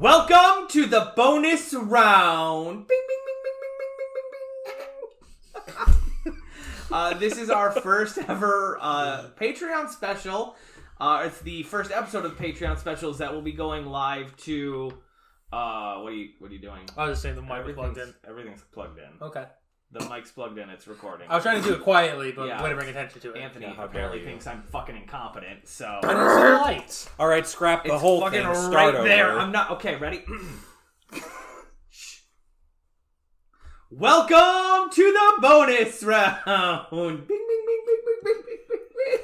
Welcome to the bonus round. Bing, bing, bing, uh, this is our first ever uh, Patreon special. Uh, it's the first episode of Patreon specials that will be going live to. Uh, what are you What are you doing? I was just saying the mic plugged in. Everything's plugged in. Okay. The mic's plugged in. It's recording. I was trying to do it quietly, but Yeah. way to bring attention to it. Anthony Yeah, how apparently you. thinks I'm fucking incompetent. So I didn't see the lights. All right, scrap the it's whole fucking thing. Start right over. there. I'm not okay. Ready? Welcome to the bonus round. Bing, bing, bing, bing, bing, bing, bing, bing, bing.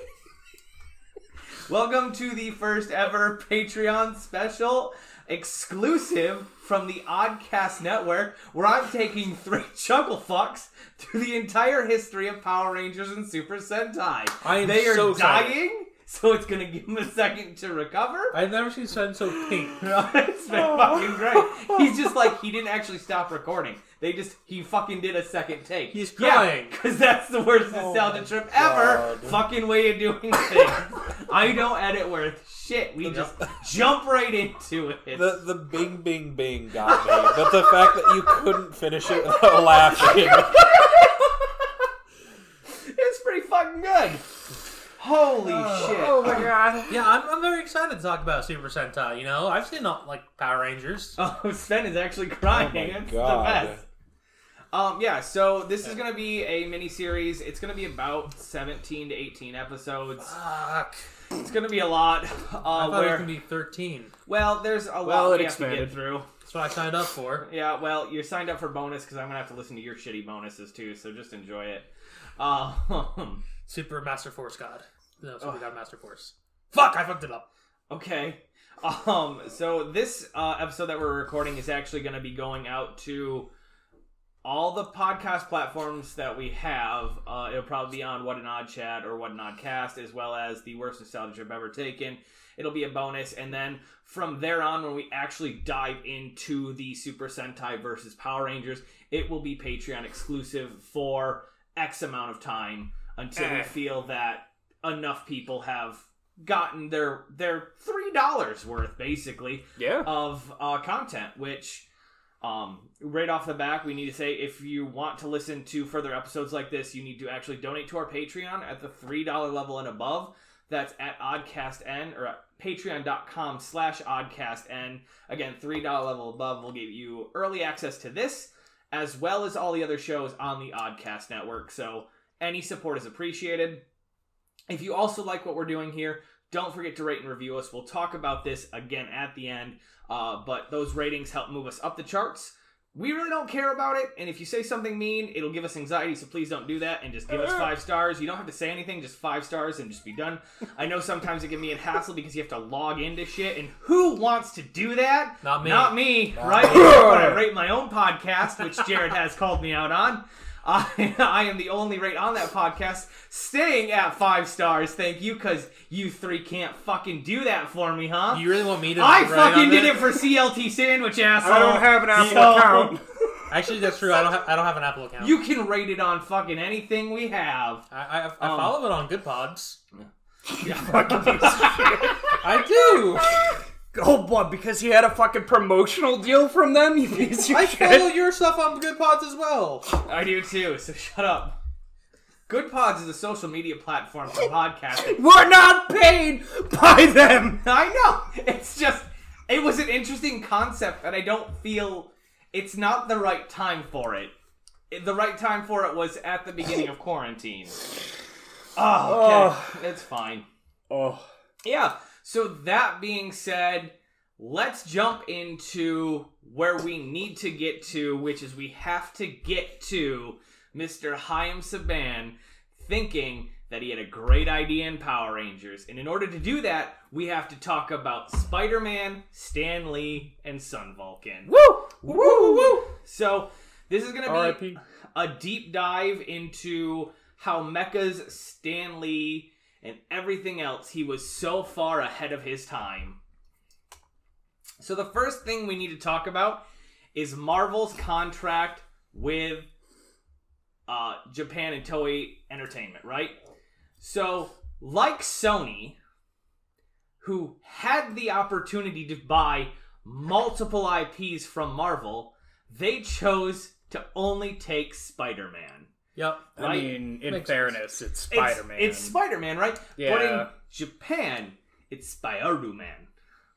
Welcome to the first ever Patreon special exclusive from the Oddcast Network, where I'm taking three chuckle fucks through the entire history of Power Rangers and Super Sentai. I am they are so dying, so it's gonna give him a second to recover. I've never seen Sun so pink. it's been fucking great. He's just like he didn't actually stop recording. They just he fucking did a second take. He's crying. because that's the worst nostalgia oh trip ever. God. Fucking way of doing things. I don't edit worth shit. We just jump right into it. The the Bing Bing Bing got me, but the fact that you couldn't finish it without laughing. it's pretty fucking good. Holy shit! Oh my god. Yeah, I'm, I'm very excited to talk about Super Sentai. You know, I've seen not like Power Rangers. Oh, Sven is actually crying. Oh my it's God. the best. Um, yeah, so this is gonna be a mini series. It's gonna be about seventeen to eighteen episodes. Fuck. It's gonna be a lot. Uh, I thought it was gonna be 13. well, there's a Well, lot it we have to get through. That's what I signed up for. Yeah, well, you're signed up for bonus because I'm gonna have to listen to your shitty bonuses too. So just enjoy it. Um, Super Master Force God. No, Super Oh. God Master Force. Fuck, I fucked it up. okay. Um, so this uh, episode that we're recording is actually gonna be going out to all the podcast platforms that we have. Uh, it'll probably be on What an Odd Chat or What an Odd Cast, as well as the worst nostalgia I've ever taken. It'll be a bonus, and then from there on, when we actually dive into the Super Sentai versus Power Rangers, it will be Patreon exclusive for X amount of time until we Eh. feel that enough people have gotten their their three dollars worth, basically Yeah. of uh, content, which um, right off the back, we need to say if you want to listen to further episodes like this, you need to actually donate to our Patreon at the $3 level and above. That's at OddcastN or at patreon.com slash OddcastN. Again, $3 level above will give you early access to this as well as all the other shows on the Oddcast network. So any support is appreciated. If you also like what we're doing here, don't forget to rate and review us. We'll talk about this again at the end. Uh, but those ratings help move us up the charts. We really don't care about it, and if you say something mean, it'll give us anxiety. So please don't do that, and just give us five stars. You don't have to say anything, just five stars, and just be done. I know sometimes it can be a hassle because you have to log into shit, and who wants to do that? Not me. Not me, right? Except when I rate my own podcast, which Jared has called me out on. I, I am the only rate on that podcast, staying at five stars. Thank you, because you three can't fucking do that for me, huh? You really want me to? I fucking did there? it for CLT Sandwich, asshole. I don't have an Apple So- account. Actually, that's true. I don't have. I don't have an Apple account. You can rate it on fucking anything we have. I, I, I Um, follow it on Good Pods. Yeah. piece. I do. Oh, what? Because he had a fucking promotional deal from them? You piece of I shit. follow your stuff on Good Pods as well. I do too, so shut up. Good Pods is a social media platform for podcasting. We're not paid by them. I know. It's just it was an interesting concept and I don't feel it's not the right time for it. It- The right time for it was at the beginning of quarantine. Ah, oh, okay. It's fine. Oh. Yeah. So that being said, let's jump into where we need to get to, which is we have to get to Mr. Chaim Saban thinking that he had a great idea in Power Rangers. And in order to do that, we have to talk about Spider-Man, Stan Lee, and Sun Vulcan. Woo! Woo! Woo! So this is gonna be R.I.P. a deep dive into how Mecha's Stan Lee and everything else he was so far ahead of his time. So the first thing we need to talk about is Marvel's contract with uh, Japan and Toei Entertainment, right? So, like Sony, who had the opportunity to buy multiple IPs from Marvel, they chose to only take Spider Man. Yep. I Right. mean, in Makes fairness, it's Spider Man. It's, Spider Man, right? Yeah. But in Japan, it's Spider Man,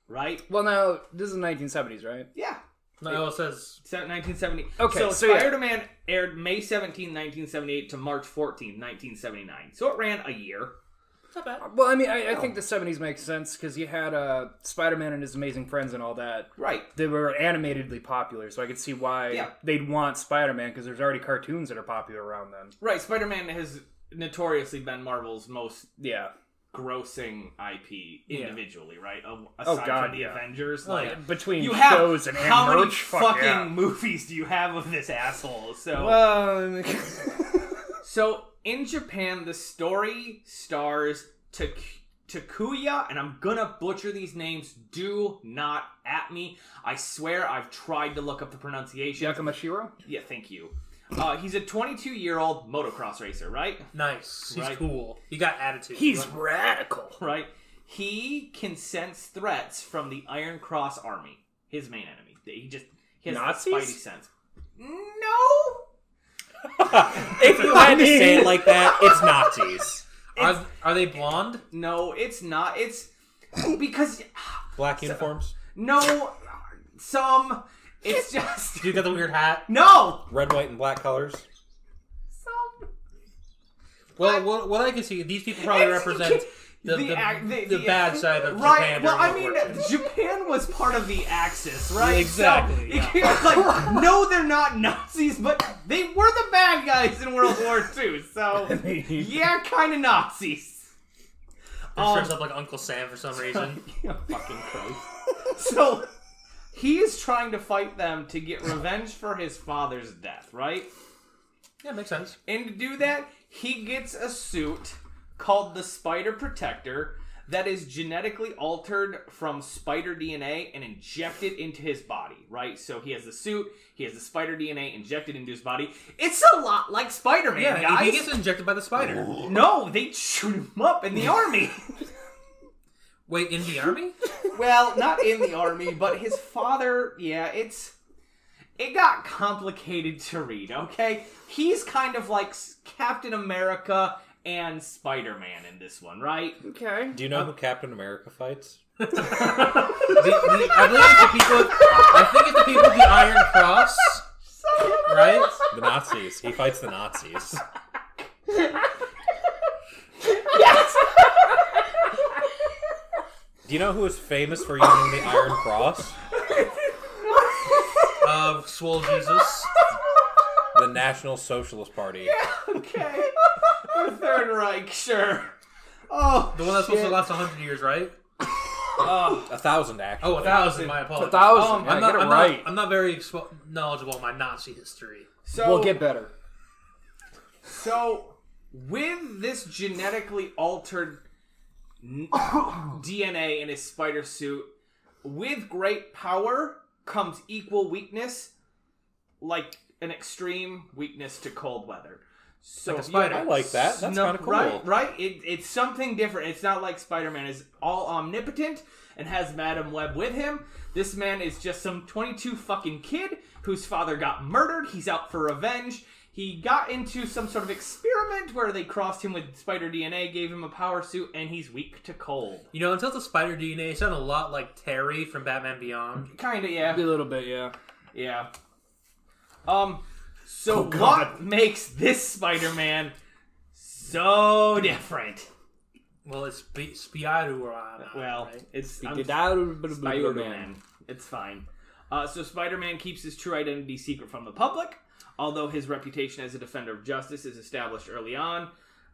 right? well, now this is 1970s, right? Yeah. No, it says 1970. Okay, so, so yeah. Spider-Man aired May 17, 1978 to March 14, 1979. So it ran a year. It's not bad. Well, I mean, I, I think the 70s makes sense because you had uh, Spider Man and his amazing friends and all that. Right. They were animatedly popular, so I could see why Yeah. they'd want Spider Man because there's already cartoons that are popular around then. Right. Spider-Man has notoriously been Marvel's most Yeah. grossing IP individually, right? A- Oh, Aside God, from the yeah. Avengers. Like, yeah. Between you have shows and, and how many merch, fuck fucking yeah. movies do you have of this asshole? So Well, So in Japan, the story stars Tak- Takuya, and I'm gonna butcher these names. Do not at me. I swear I've tried to look up the pronunciation. Yakamashiro? Yeah, thank you. Uh, he's a 22 year old motocross racer, right? Nice. He's Right. cool. He got attitude. He's Right. radical. Right. He can sense threats from the Iron Cross Army, his main enemy. He just he has Nazis? the Spidey sense. No. if you had to say it like that, it's Nazis. Are, are they blonde? No, it's not. It's because Black uniforms, no, some. It's just Do you got the weird hat? no. red, white, and black colors. Some. Well, what, what I can see, these people probably It's- represent the, the the, the- the bad side of Right. Japan. well, I mean. Japan was part of the Axis, right? Exactly, So, yeah. like, no, they're not Nazis, but they were the bad guys in World War II. So, yeah, kind of Nazis. They're um, up like Uncle Sam for some reason. Yeah, fucking Christ. So he is trying to fight them to get revenge for his father's death, right? yeah, makes sense. And to do that, he gets a suit called the Spider Protector that is genetically altered from spider DNA and injected into his body, right? So he has the suit, he has the spider DNA injected into his body. It's a lot like Spider Man, Yeah, guys. he gets injected by the spider. no, they shoot him up in the army. Wait, in the army? well, not in the army, but his father, yeah, it's it got complicated to read, okay? He's kind of like Captain America and Spider-Man in this one, right? Okay. Do you know um, who Captain America fights? The- the- I believe it's the people. I think it's the people of the Iron Cross, right? The Nazis. He fights the Nazis. Yes. Do you know who is famous for using the Iron Cross? Of Swole Jesus. The National Socialist Party. okay. The Third Reich, sure. Oh, The one that's supposed to shit. last hundred years, right? Oh, A thousand, actually. Oh, a thousand. My apologies. A thousand. Um, yeah, I'm not. get it I'm right. not. I'm not very expo- knowledgeable on my Nazi history. so we'll get better. So, with this genetically altered DNA in his spider suit, with great power comes equal weakness, like an extreme weakness to cold weather. So Like a if you. I like that. That's no, kind of cool. Right, right. It, it's something different. It's not like Spider Man is all omnipotent and has Madam Web with him. This man is just some 22 fucking kid whose father got murdered. He's out for revenge. He got into some sort of experiment where they crossed him with spider DNA, gave him a power suit, and he's weak to cold. You know, until the spider DNA, it sounded a lot like Terry from Batman Beyond. Kinda, yeah. A little bit, yeah. Yeah. Um, so Oh, God. what makes this Spider Man so different? Well, it's Sp- Spider-Man. Well, right? it's Spider-Man. Spider-Man. It's fine. Uh, so Spider-Man keeps his true identity secret from the public, although his reputation as a defender of justice is established early on.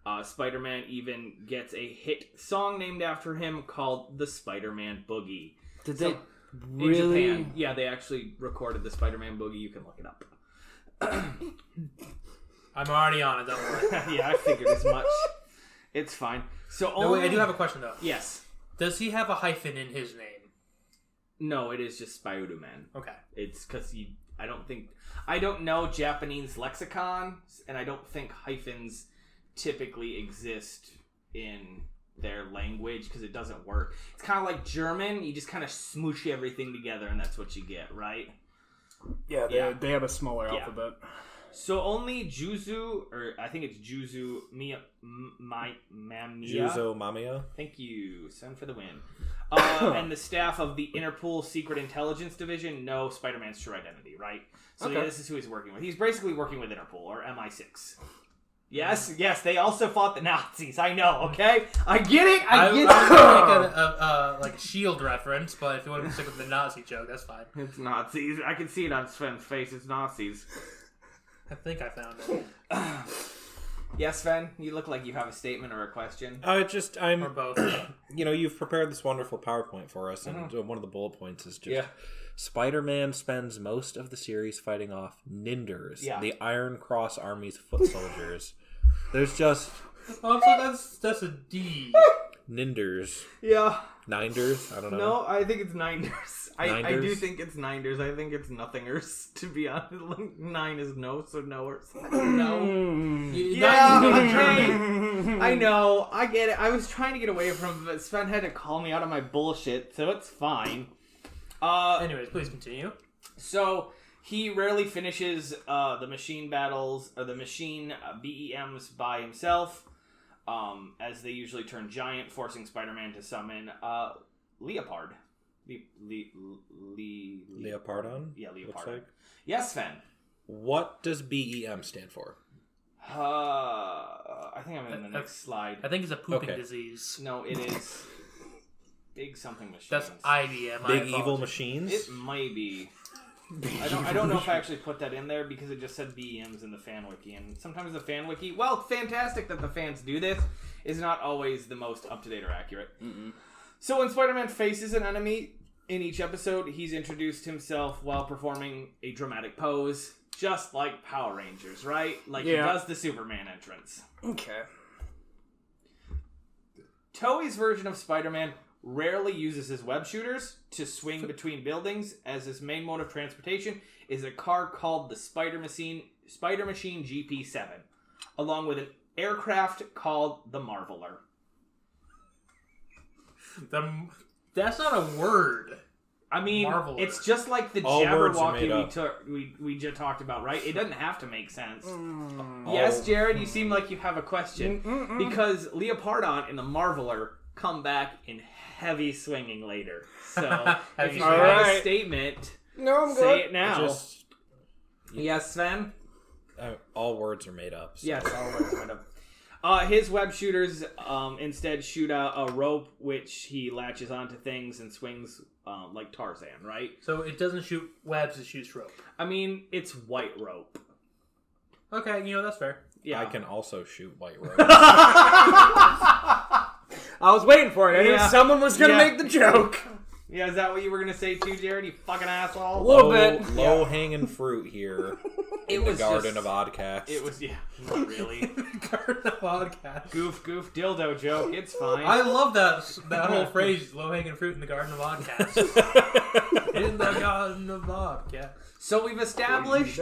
Uh, Spider-Man even gets a hit song named after him called "The Spider-Man Boogie." Did So, they In really? Japan, yeah, they actually recorded the Spider-Man Boogie. You can look it up. I'm already on it. Don't worry. yeah, I figured as much. It's fine. So No, wait, I do have a question though. yes. Does he have a hyphen in his name? No, it is just Spider-Man. Okay. It's because you. I don't think. I don't know Japanese lexicon, and I don't think hyphens typically exist in their language because it doesn't work. It's kind of like German. You just kind of smoosh everything together, and that's what you get, right? Yeah, they, Yeah. they have a smaller Yeah. alphabet. So only Juzu, or I think it's Juzu Mia, M- my Mamiya. Juzo Mamiya. Thank you. Sven for the win. Uh, and the staff of the Interpol Secret Intelligence Division know Spider Man's true identity, right? So Okay. yeah, this is who he's working with. He's basically working with Interpol or MI6. Yes, yes, they also fought the Nazis. I know, okay? I get it, I I, I get was gonna it. make a, a, a like a shield reference, but if you want to stick with the Nazi joke, that's fine. It's Nazis. I can see it on Sven's face. It's Nazis. I think I found it, Yes, Sven, you look like you have a statement or a question. I just I'm both. you know you've prepared this wonderful PowerPoint for us, and uh, one of the bullet points is just Spider-Man spends most of the series fighting off Ninders, Yeah. the Iron Cross Army's foot soldiers. There's just oh, so that's that's a D. Ninders, Yeah. Ninders. I don't know. No, I think it's Ninders. I, I do think it's Ninders. I think it's Nothingers, to be honest. Like, Nine is no, so knowers. no. Yeah, okay. I know. I get it. I was trying to get away from it, but Sven had to call me out on my bullshit, so it's fine. Uh, Anyways, please continue. so he rarely finishes uh, the machine battles or the machine uh, BEMs by himself, um, as they usually turn giant, forcing Spider-Man to summon uh, Leopard. Le- Le- Le- Le- Leopardon. Yeah, looks Leopard. like. Yes, Sven. What does BEM stand for? Uh, I think I'm in the next slide. I think it's a pooping Okay. disease. No, it is big something machines. That's IBM. I Big evil apologize. machines. It might be. I don't. I don't know if I actually put that in there because it just said BEMs in the fan wiki, and sometimes the fan wiki. Well, fantastic that the fans do this. Is not always the most up to date or accurate. So when Spider-Man faces an enemy in each episode, he's introduced himself while performing a dramatic pose, just like Power Rangers, right? Like he Yeah. does the Superman entrance. Okay. Toei's version of Spider-Man rarely uses his web shooters to swing between buildings, as his main mode of transportation is a car called the Spider Machine Spider Machine GP7, along with an aircraft called the Marveler. The, that's not a word. I mean, Marveler. it's just like the All words are Jabberwocky we up. took we we just talked about, right? It doesn't have to make sense. Mm. Yes, Oh. Jared, you seem like you have a question mm, mm, mm. because Leopardon in the Marveler come back in heavy swinging later. So if Heavy you swinging. have a statement, No, I'm say it now. Just yes, Sven. uh, all words are made up. so- Yes, all words right up. Uh, his web shooters um, instead shoot a, a rope which he latches onto things and swings um, like Tarzan, right? So it doesn't shoot webs; it shoots rope. I mean, it's white rope. Okay, you know that's fair. Yeah. I can also shoot white rose. I was waiting for it. I knew Yeah. someone was gonna Yeah. make the joke. Yeah, is that what you were gonna say too, Jared? You fucking asshole. A little low, bit. low hanging fruit here It in the was Garden just- of Oddcast. It was yeah, not really. Garden of podcast. goof, goof, dildo joke. It's fine. I love that that whole phrase: "low hanging fruit in the garden of podcast." in the garden of podcast. so we've established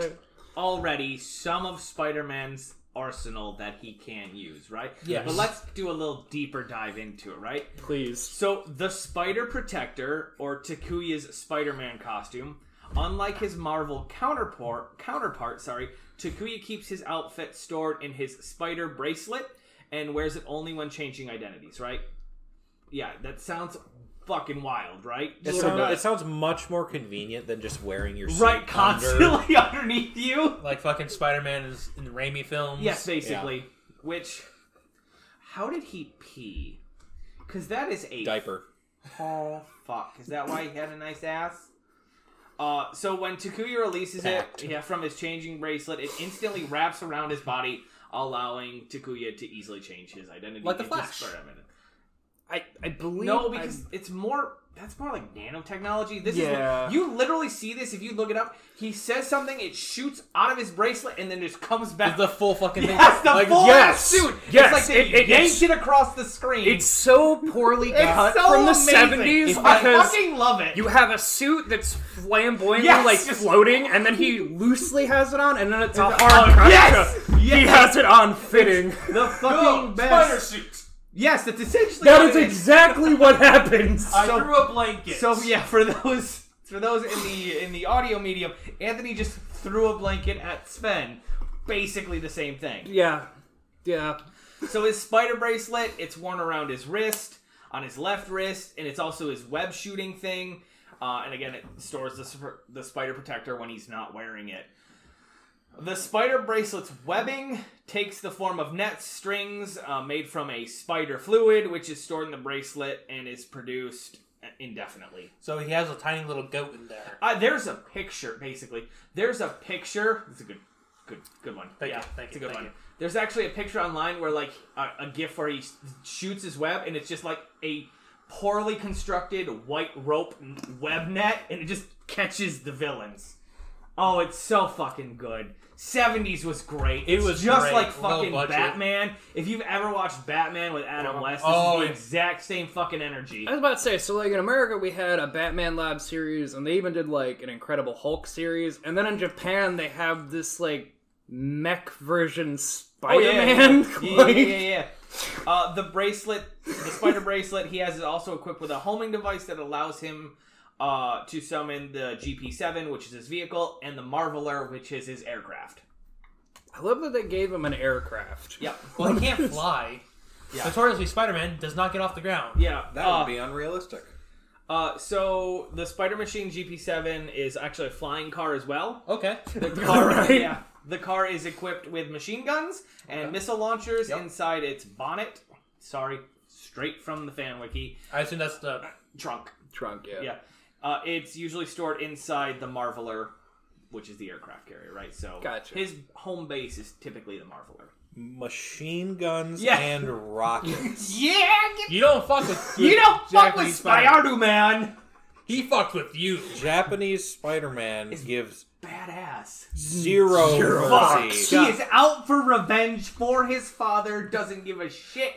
already some of Spider-Man's arsenal that he can use, right? Yes. But let's do a little deeper dive into it, right? Please. So the Spider Protector, or Takuya's Spider-Man costume, unlike his Marvel counterpart, counterpart, sorry, Takuya keeps his outfit stored in his Spider bracelet and wears it only when changing identities, right? Yeah, that sounds fucking wild, right? It, Just sound- it sounds much more convenient than just wearing your suit right under- constantly underneath you. Like fucking Spider-Man is in the Raimi films. Yes, basically. Which, how did he pee? Because that is a diaper. Oh fuck! Is that why he had a nice ass? Uh, so when Takuya releases Packed. it, yeah, from his changing bracelet, it instantly wraps around his body, allowing Takuya to easily change his identity. Like the into Flash. Spider-Man. I I believe. No, because it's more. That's more like nanotechnology. This Yeah. is you literally see this if you look it up. He says something, it shoots out of his bracelet, and then just comes back. It's the full fucking thing. Yes, the like, full yes, suit. yes, it's like they it- it- yanked it across the screen. it's so poorly It's cut so from the amazing. seventies I because fucking love it. you have a suit that's flamboyantly Yes, like just- floating, and then he loosely has it on, and then it's a hard cut. yes! to- He has it on fitting. the fucking best. suit. Yes, that's essentially That what is it exactly what happens. I So- threw a blanket. So yeah, for those for those in the in the audio medium, Anthony just threw a blanket at Sven. Basically the same thing. Yeah, yeah. So his spider bracelet, it's worn around his wrist, on his left wrist, and it's also his web shooting thing. Uh, and again, it stores the, sp- the spider protector when he's not wearing it. The spider bracelet's webbing takes the form of nets, strings uh, made from a spider fluid, which is stored in the bracelet and is produced indefinitely. So he has a tiny little goat in there. Uh, there's a picture, basically. There's a picture. It's a good, good, good one. Thank yeah, you, thank it's a good one. you. There's actually a picture online where like a, a gif where he shoots his web, and it's just like a poorly constructed white rope web net, and it just catches the villains. Oh, it's so fucking good. 70s was great. It was just great. like Low fucking budget. Batman. If you've ever watched Batman with Adam West, this Oh, is the it- exact same fucking energy. I was about to say, so like in America we had a Batman Lab series, and they even did like an Incredible Hulk series, and then in Japan they have this like mech version Oh, Spider-Man. Yeah, yeah, like, yeah, yeah, yeah. Uh, the bracelet, the spider bracelet, he has it also equipped with a homing device that allows him uh, to summon the GP7, which is his vehicle, and the Marveler, which is his aircraft. I love that they gave him an aircraft. Yep. Well, he can't fly. Yeah. Notoriously, Spider-Man does not get off the ground. Yeah. That uh, would be unrealistic. uh, so the Spider Machine GP7 is actually a flying car as well. Okay. The car, Alright. yeah. The car is equipped with machine guns and missile launchers Yep. inside its bonnet. Sorry, straight from the fan wiki. I assume that's the. Trunk. Trunk, yeah. Yeah. Uh, it's usually stored inside the Marveler, which is the aircraft carrier, right? So Gotcha. his home base is typically the Marveler. Machine guns Yeah. and rockets. Yeah, You don't fuck with. you don't fuck with Japanese Spider- Spider Man. He fucked with you. Japanese Spider-Man gives Badass. zero Fuck. mercy. He is out for revenge for his father. Doesn't give a shit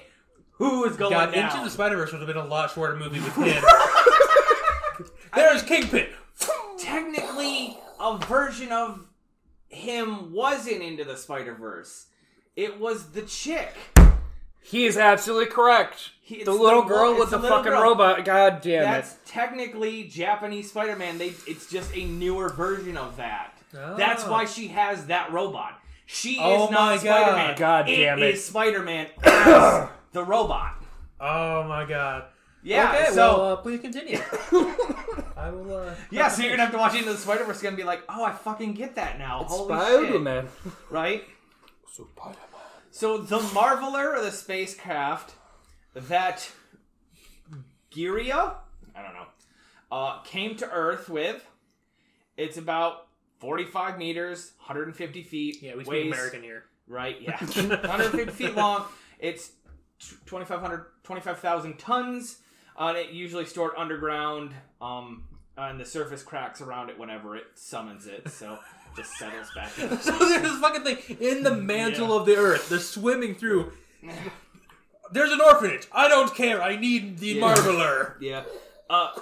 who is going God, down. Into the Spider Verse would have been a lot shorter movie with him. There's Kingpin. Technically, a version of him wasn't into the Spider Verse. It was the chick. He is absolutely correct. He- the little the girl with the the fucking girl. robot. God damn That's it. That's technically Japanese Spider-Man. They it's just a newer version of that. That's Oh. why she has that robot. She Oh is not Spider-Man. God damn it. is Spider-Man the robot. Oh my god. Yeah. okay, so well, uh, please continue. I will. Uh, yeah, so you're gonna have to watch Into the Spider-Verse and be like, oh, I fucking get that now. Holy shit! Spider-Man. Right. So the Marveler or the spacecraft that Giria, I don't know, uh, came to Earth with. It's about 45 meters, 150 feet. yeah, we speak weighs- American here. Right, yeah. 150 feet long. It's 2,500, 25,000 tons. Uh, and it usually stored underground. Um, and the surface cracks around it whenever it summons it, so it just settles back. in. So there's this fucking thing in the mantle of the earth. They're swimming through. There's an orphanage. I don't care. I need the Yeah. Marveler. Yeah. Uh,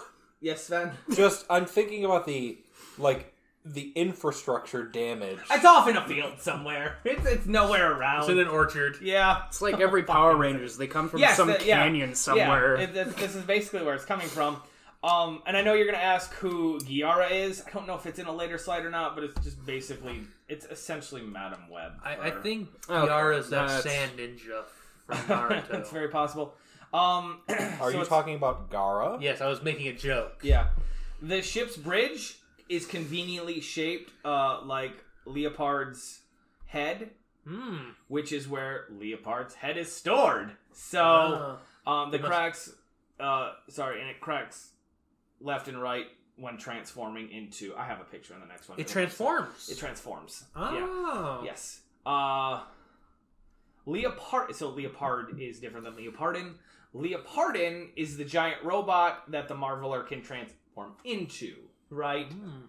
yes, Sven. Just I'm thinking about the like the infrastructure damage. It's off in a field somewhere. It's it's nowhere around. It's in an orchard. yeah. It's like every Power Rangers. They come from Yes, some that- yeah. canyon somewhere. Yeah, it, this, this is basically where it's coming from. Um, and I know you're gonna ask who Giara is. I don't know if it's in a later slide or not, but it's just basically it's essentially Madam Web. I, I for- think Okay, Yara's that sand ninja from Naruto. it's very possible. Um, Are so you talking about Gaara? yes, I was making a joke. Yeah, the ship's bridge is conveniently shaped uh, like Leopard's head, Hmm. which is where Leopard's head is stored. So. Ah. Um, the must- cracks, uh, sorry, and it cracks left and right when transforming into. I have a picture on the next one. It transforms. It transforms. Yeah. Oh. Yes. Uh, Leopard. So Leopard is different than Leopardon. Leopardon is the giant robot that the Marveler can transform into, right? Hmm.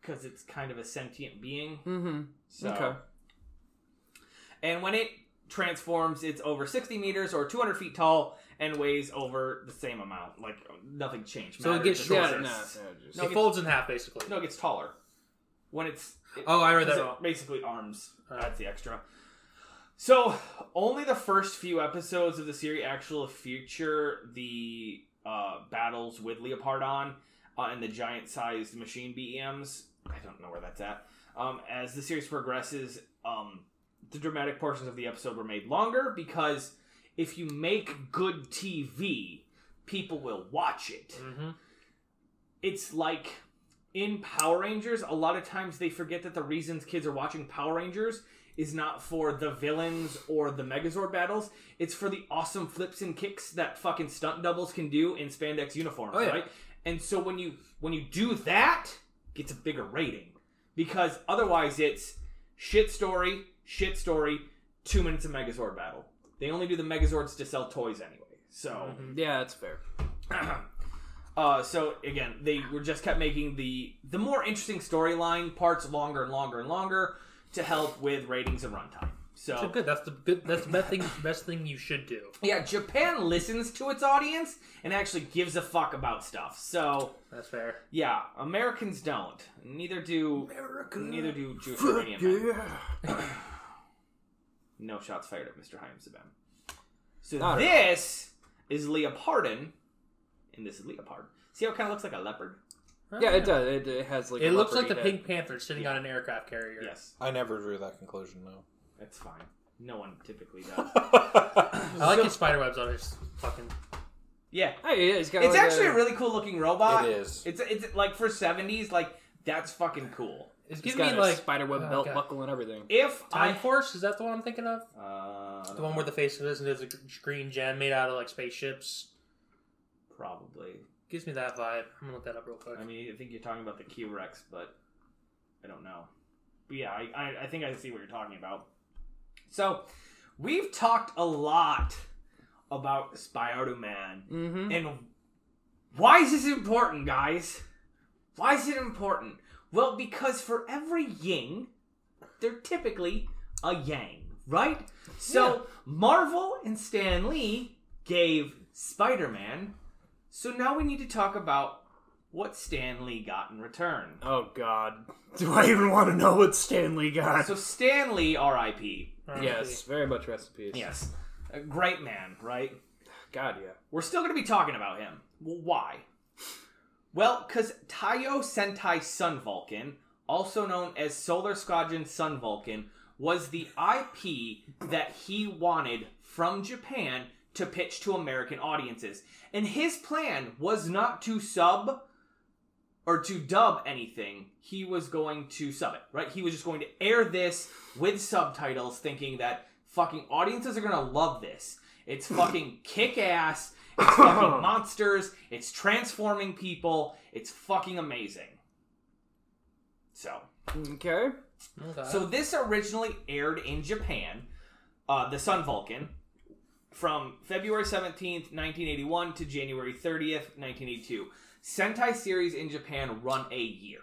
Because it's kind of a sentient being. mm-hmm. So. Okay. And when it transforms, it's over 60 meters or 200 feet tall and weighs over the same amount. Like, nothing changed. So it Matter gets just shorter. shorter. no, No, it it folds in half, basically. No, it gets taller. When it's. It, Oh, I read that it wrong. Basically, arms. Uh. That's the extra. So only the first few episodes of the series actually feature the uh, battles with Leopardon uh, and the giant-sized machine BEMs. I don't know where that's at. Um, as the series progresses, um, the dramatic portions of the episode were made longer because if you make good TV, people will watch it. Mm-hmm. It's like in Power Rangers, a lot of times they forget that the reasons kids are watching Power Rangers is not for the villains or the Megazord battles. It's for the awesome flips and kicks that fucking stunt doubles can do in spandex uniforms, Oh, yeah. right? And so when you when you do that, it gets a bigger rating because otherwise it's shit story, shit story, two minutes of Megazord battle. They only do the Megazords to sell toys anyway. So. Yeah, that's fair. Uh, so again, they were just kept making the the more interesting storyline parts longer and longer and longer to help with ratings and runtime. So So good. That's the good. That's the best thing. Best thing you should do. yeah, Japan listens to its audience and actually gives a fuck about stuff. So That's fair. yeah, Americans don't. Neither do neither do Jewish Iranian men. No shots fired at Mr. Haim Saban. So Not at this is Leopardon, and this is Leopard. See how it kind of looks like a leopard? Yeah, it does. It, it has like. It a looks like leopardy the head. Pink Panther sitting on an aircraft carrier. Yes, I never drew that conclusion, though. that's fine. No one typically does. I like So- his spider webs on his fucking. yeah, Hey, yeah, it's got it's like actually a, a really cool looking robot. It is. It's it's like for seventies, like that's fucking cool. It's It's giving me a like spider web oh, belt God. buckle and everything. If Time I Force. Is that the one I'm thinking of? uh, The one where the face of it is and there's a green gem made out of like spaceships. probably. Gives me that vibe. I'm gonna look that up real quick. I mean, I think you're talking about the Q Rex, but I don't know. But yeah, I, I, I think I see what you're talking about. So, we've talked a lot about Spider Man. Mm-hmm. And why is this important, guys? Why is it important? Well, because for every yin, they're typically a yang, right? So Marvel and Stan Lee gave Spider Man. So now we need to talk about what Stan Lee got in return. Oh God, do I even want to know what Stan Lee got? So Stan Lee, R.I.P. Yes, very much recipes. Yes, a great man, right? God, yeah. We're still going to be talking about him. Well, why? Well, because Taiyo Sentai Sun Vulcan, also known as Solar Squadron Sun Vulcan, was the IP that he wanted from Japan to pitch to American audiences. And his plan was not to sub or to dub anything. He was going to sub it, right? He was just going to air this with subtitles, thinking that fucking audiences are going to love this. It's fucking kick ass. It's fucking monsters. It's transforming people. It's fucking amazing. So, Okay. Okay. so this originally aired in Japan, uh, the Sun Vulcan, from February 17th, 1981 to January 30th, 1982. Sentai series in Japan run a year.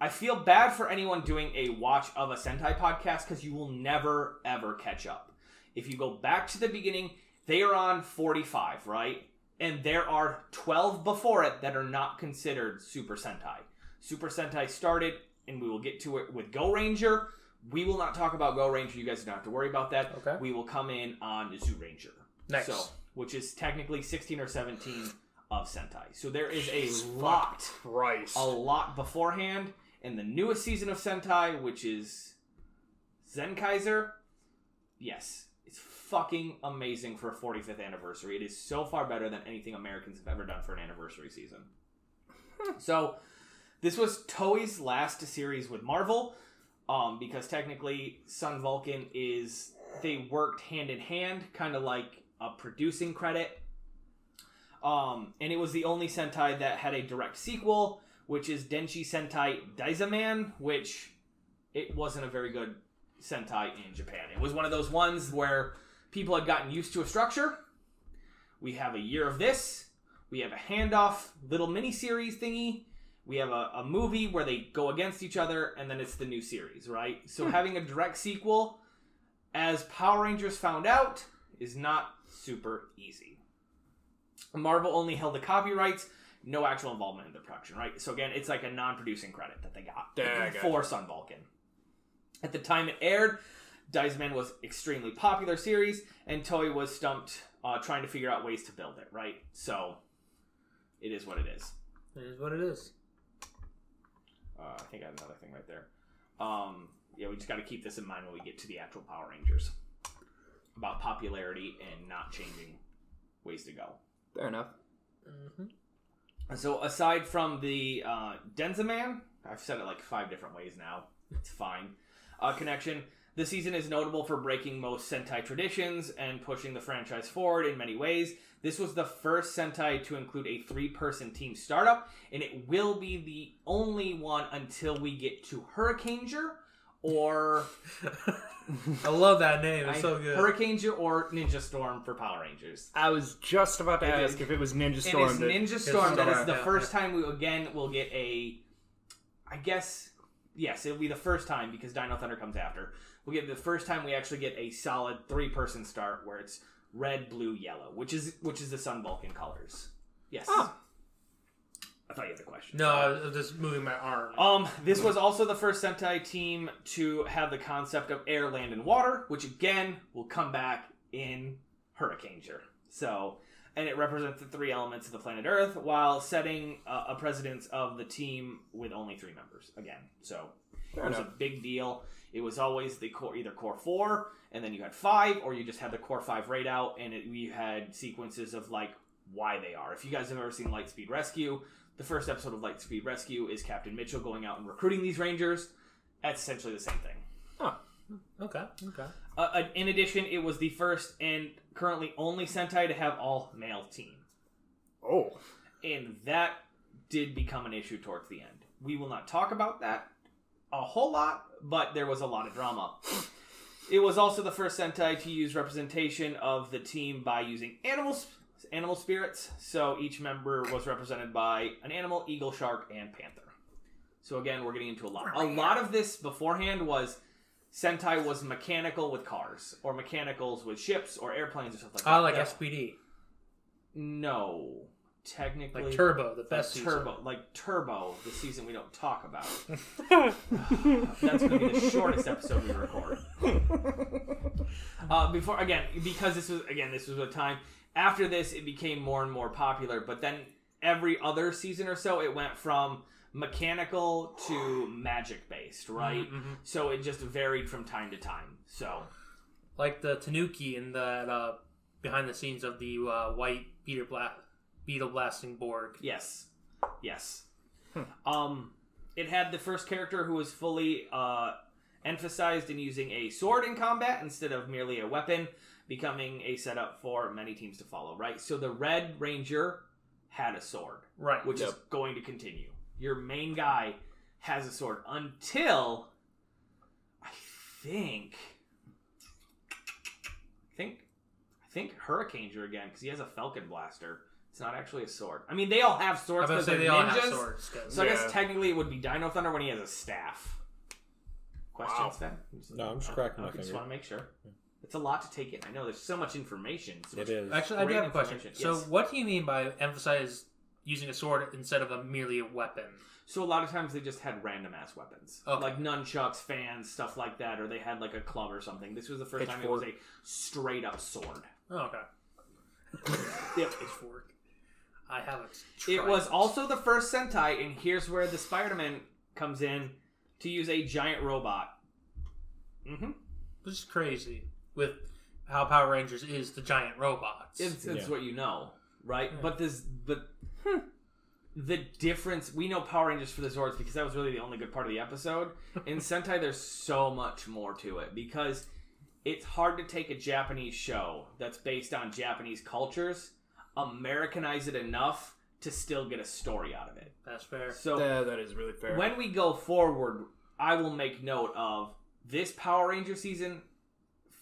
I feel bad for anyone doing a watch of a Sentai podcast because you will never ever catch up. If you go back to the beginning, they are on 45, right? And there are 12 before it that are not considered Super Sentai. Super Sentai started, and we will get to it with Go Ranger. We will not talk about Go Ranger. You guys don't have to worry about that. Okay. We will come in on Zyuranger. Nice. So, which is technically 16 or 17 of Sentai. So there is a lot Christ. a lot beforehand. And the newest season of Sentai, which is Zenkaiger, yes, fucking amazing for a 45th anniversary. It is so far better than anything Americans have ever done for an anniversary season. so, this was Toei's last series with Marvel, um, because technically Sun Vulcan is they worked hand in hand, kind of like a producing credit. Um, and it was the only Sentai that had a direct sequel, which is Denshi Sentai Daizaman, which it wasn't a very good Sentai in Japan. It was one of those ones where people had gotten used to a structure. We have a year of this. We have a handoff little mini series thingy. We have a, a movie where they go against each other, and then it's the new series, right? So hmm. having a direct sequel, as Power Rangers found out, is not super easy. Marvel only held the copyrights, no actual involvement in the production, right? So again, it's like a non-producing credit that they got Yeah, I gotcha. for Sun Vulcan. At the time it aired, Daisman was extremely popular series, and Toei was stumped uh, trying to figure out ways to build it. Right, so it is what it is. It is what it is. Uh, I think I have another thing right there. Um, yeah, we just got to keep this in mind when we get to the actual Power Rangers about popularity and not changing ways to go. Fair enough. Mm-hmm. So aside from the uh, Denzaman, I've said it like five different ways now. It's fine. Uh, connection. The season is notable for breaking most Sentai traditions and pushing the franchise forward in many ways. This was the first Sentai to include a three-person team startup, and it will be the only one until we get to Hurricaneger or I love that name. It's I- so good. Hurricaneger or Ninja Storm for Power Rangers. I was just about to It ask is- if it was Ninja Storm. is that- Ninja Storm. That is the yeah, first time we again will get a. I guess yes, it'll be the first time because Dino Thunder comes after. We'll get the first time we actually get a solid three-person start where it's red, blue, yellow, which is which is the Sun Vulcan colors. Yes. Ah. I thought you had a question. no, I was just moving my arm. Um, this was also the first Sentai team to have the concept of air, land, and water, which again will come back in Hurricaneger. So, and it represents the three elements of the planet Earth while setting uh, a precedence of the team with only three members again. So, Fair it was enough. a big deal. It was always the core, either core four, and then you had five, or you just had the core five right out, and it, we had sequences of like why they are. If you guys have ever seen Lightspeed Rescue, the first episode of Lightspeed Rescue is Captain Mitchell going out and recruiting these Rangers. That's essentially the same thing. Okay, okay. Uh, uh, in addition, it was the first and currently only Sentai to have all male team, oh, and that did become an issue towards the end. We will not talk about that a whole lot, but there was a lot of drama. It was also the first Sentai to use representation of the team by using animals, animal spirits. So each member was represented by an animal, eagle, shark, and panther. So again, we're getting into a lot. A lot of this beforehand was Sentai was mechanical with cars, or mechanicals with ships, or airplanes, or stuff like ah, that. I like Yeah. SPD. No, technically, Like Turbo, the like best season. Turbo, like Turbo, the season we don't talk about. That's going to be the shortest episode we record. Uh, before again, because this was again this was a time after this it became more and more popular. But then every other season or so, it went from mechanical to magic based, right? Mhm. So it just varied from time to time. So Like the Tanuki in that uh, behind the scenes of the uh, white beetle, bla- beetle blasting Borg. Yes. Yes. Um, it had the first character who was fully uh, emphasized in using a sword in combat instead of merely a weapon, becoming a setup for many teams to follow, right? So the Red Ranger had a sword, Right. which is going to continue. Your main guy has a sword until I think I think I think Hurricaneger again because he has a Falcon blaster. It's not actually a sword. I mean, they all have swords was because gonna say they're they all ninjas. have swords. 'cause- So I guess technically it would be Dino Thunder when he has a staff. Questions, Wow. Sven? No, I'm just cracking my I just finger. want to make sure. It's a lot to take in. I know there's so much information. So It much- is. Actually, I do Great have a question. information, So, yes. what do you mean by emphasize using a sword instead of a merely a weapon? So a lot of times they just had random ass weapons, Okay. like nunchucks, fans, stuff like that, or they had like a club or something. This was the first time it was a straight up sword. Oh, okay. Yep. Pitchfork. I have it. It was also the first Sentai, and here's where the Spider-Man comes in to use a giant robot. Mm-hmm. Which is crazy with how Power Rangers is the giant robots. It's, it's Yeah. what you know, right? Yeah. But this, but the difference we know Power Rangers for the Zords because that was really the only good part of the episode. In Sentai, there's so much more to it because it's hard to take a Japanese show that's based on Japanese cultures, Americanize it enough to still get a story out of it. That's fair. So Yeah, that is really fair. when we go forward, I will make note of this Power Ranger season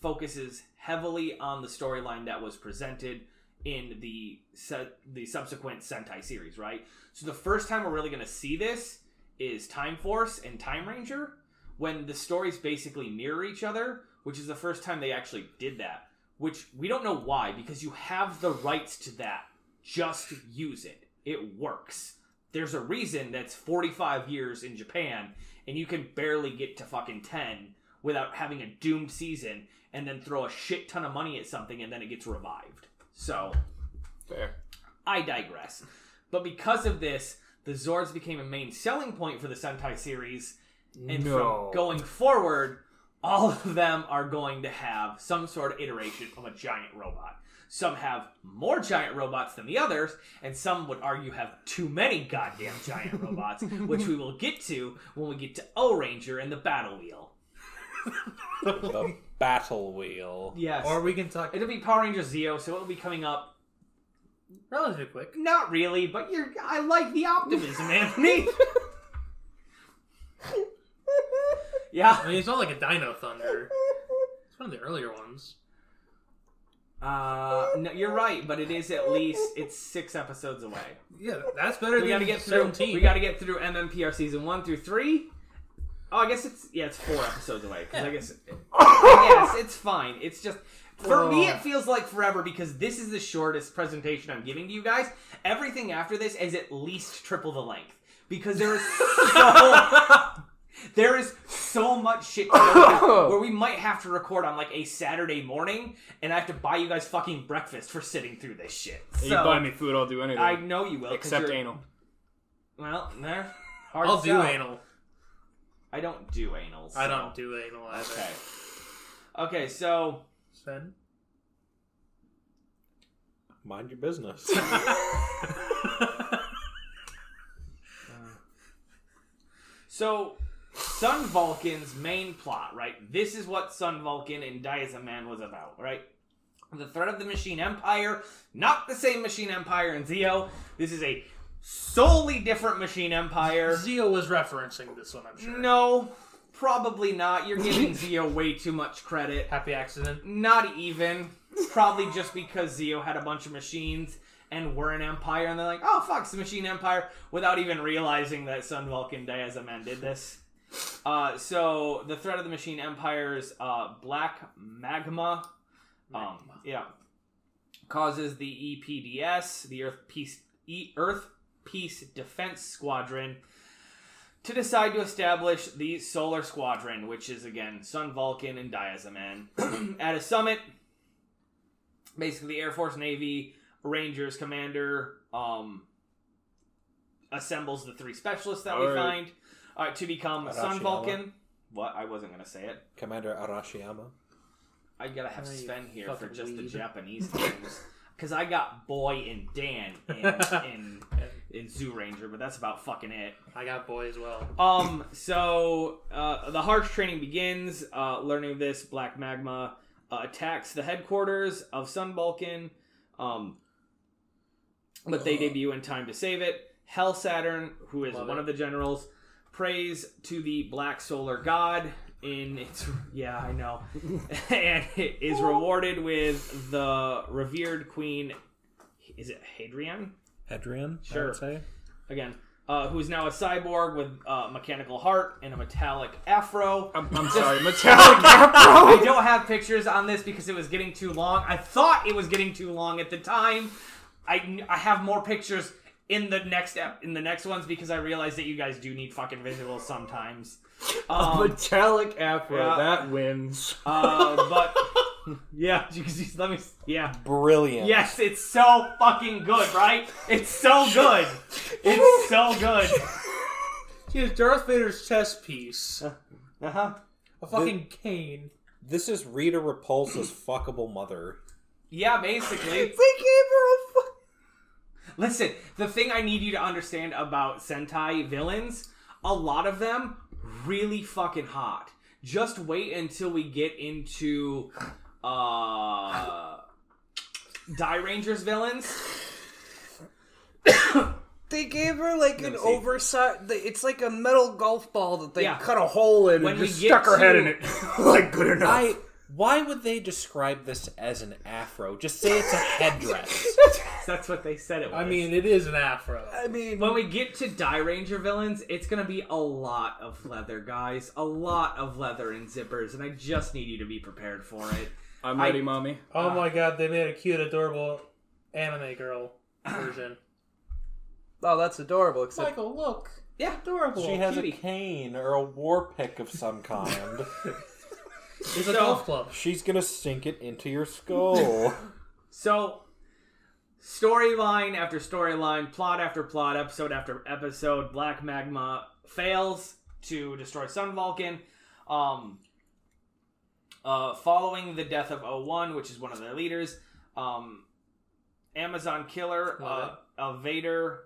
focuses heavily on the storyline that was presented in the se- the subsequent Sentai series, right? So the first time we're really going to see this is Time Force and Time Ranger when the stories basically mirror each other, which is the first time they actually did that. Which we don't know why because you have the rights to that. Just use it. It works there's a reason that's 45 years in Japan and you can barely get to fucking 10 without having a doomed season and then throw a shit ton of money at something and then it gets revived. So Fair. I digress. But because of this, the Zords became a main selling point for the Sentai series, and No. from going forward, all of them are going to have some sort of iteration of a giant robot. Some have more giant robots than the others, and some would argue have too many goddamn giant robots, which we will get to when we get to O Ranger and the Battle Wheel. The battle wheel. Yes. Or we can talk It'll be Power Ranger Zeo, so it'll be coming up. relatively quick. Not really, but you're. I like the optimism, Anthony. yeah. I mean, it's not like a Dino Thunder. It's one of the earlier ones. Uh, no, you're right, but it is at least it's six episodes away. Yeah, that's better We got to get through. 17. We got to get through MMPR season one through three. Oh, I guess it's yeah, it's four episodes away. 'cause I guess yes, it's fine. It's just for me, it feels like forever because this is the shortest presentation I'm giving to you guys. Everything after this is at least triple the length because there is so there is so much shit to where we might have to record on like a Saturday morning, and I have to buy you guys fucking breakfast for sitting through this shit. you buy me food, I'll do anything. I know you will, 'cause except you're- anal. Well, nah, hard I'll to do sell. anal. I don't do anal. I so- don't do anal either. Okay. Okay, so Sven? Mind your business. so Sun Vulcan's main plot, right? This is what Sun Vulcan and Diazaman was about, right? The threat of the Machine Empire, not the same Machine Empire in Zeo. This is a solely different Machine Empire. Zeo was referencing this one, I'm sure. No, probably not. You're giving Zeo way too much credit. Happy accident. Not even. Probably just because Zeo had a bunch of machines and we're an empire, and they're like, oh, fuck, it's the Machine Empire, without even realizing that Sun Vulcan Diazaman did this. Uh, so, the threat of the Machine Empire's uh, black magma, um, yeah, causes the EPDS, the Earth Peace, e- Earth Peace Defense Squadron, to decide to establish the Solar Squadron, which is again Sun Vulcan and Diazaman, at a summit. Basically, Air Force, Navy, Rangers commander um, assembles the three specialists that we Alright. find uh, to become Sun Arashiyama. Vulcan. What? I wasn't gonna say it. Commander Arashiyama. I gotta have Oh, you Sven here for fucking just the weeb. Japanese names. Because I got Boy and Dan in, in, in Zyuranger, but that's about fucking it. I got boy as well. Um, so uh, the harsh training begins. Uh, learning of this, Black Magma uh, attacks the headquarters of Sun Vulcan, um, but they debut in time to save it. Hell Saturn, who is Love one it. of the generals, prays to the Black Solar God in its yeah I know, and is rewarded with the revered Queen. Is it Hadrian? Hadrian, I Sure. would say. again, uh, who's now a cyborg with a mechanical heart and a metallic afro. I'm, I'm sorry, metallic afro. I don't have pictures on this because it was getting too long. I thought it was getting too long at the time. I, I have more pictures in the next ep- in the next ones because I realize that you guys do need fucking visuals sometimes. Um, metallic afro. yeah. That wins. uh, but yeah, you let me yeah. Brilliant. Yes, it's so fucking good, right? It's so good. It's so good. He has Darth Vader's chess piece. Uh huh. A fucking cane. This is Rita Repulsa's fuckable mother. Yeah, basically. They gave her a. Listen, the thing I need you to understand about Sentai villains, a lot of them really fucking hot. Just wait until we get into uh Dai Rangers villains. They gave her like Let an me see. oversized. It's like a metal golf ball that they Yeah. cut a hole in When and we just get stuck her head to- in it. like good enough. I. Why would they describe this as an afro? Just say it's a headdress. That's what they said it was. I mean, it is an afro. I mean, when we get to Dai Ranger villains, it's gonna be a lot of leather, guys. A lot of leather and zippers, and I just need you to be prepared for it. I'm I- ready, mommy. Oh ah. my god, they made a cute, adorable anime girl version. Oh, that's adorable. Except Michael, look. Yeah, Adorable. She has cutie. a cane or a war pick of some kind. It's a So- golf club. She's gonna sink it into your skull. So, storyline after storyline, plot after plot, episode after episode, Black Magma fails to destroy Sun Vulcan. Um, uh, following the death of O1, which is one of their leaders, um, Amazon Killer, uh, Love a Vader,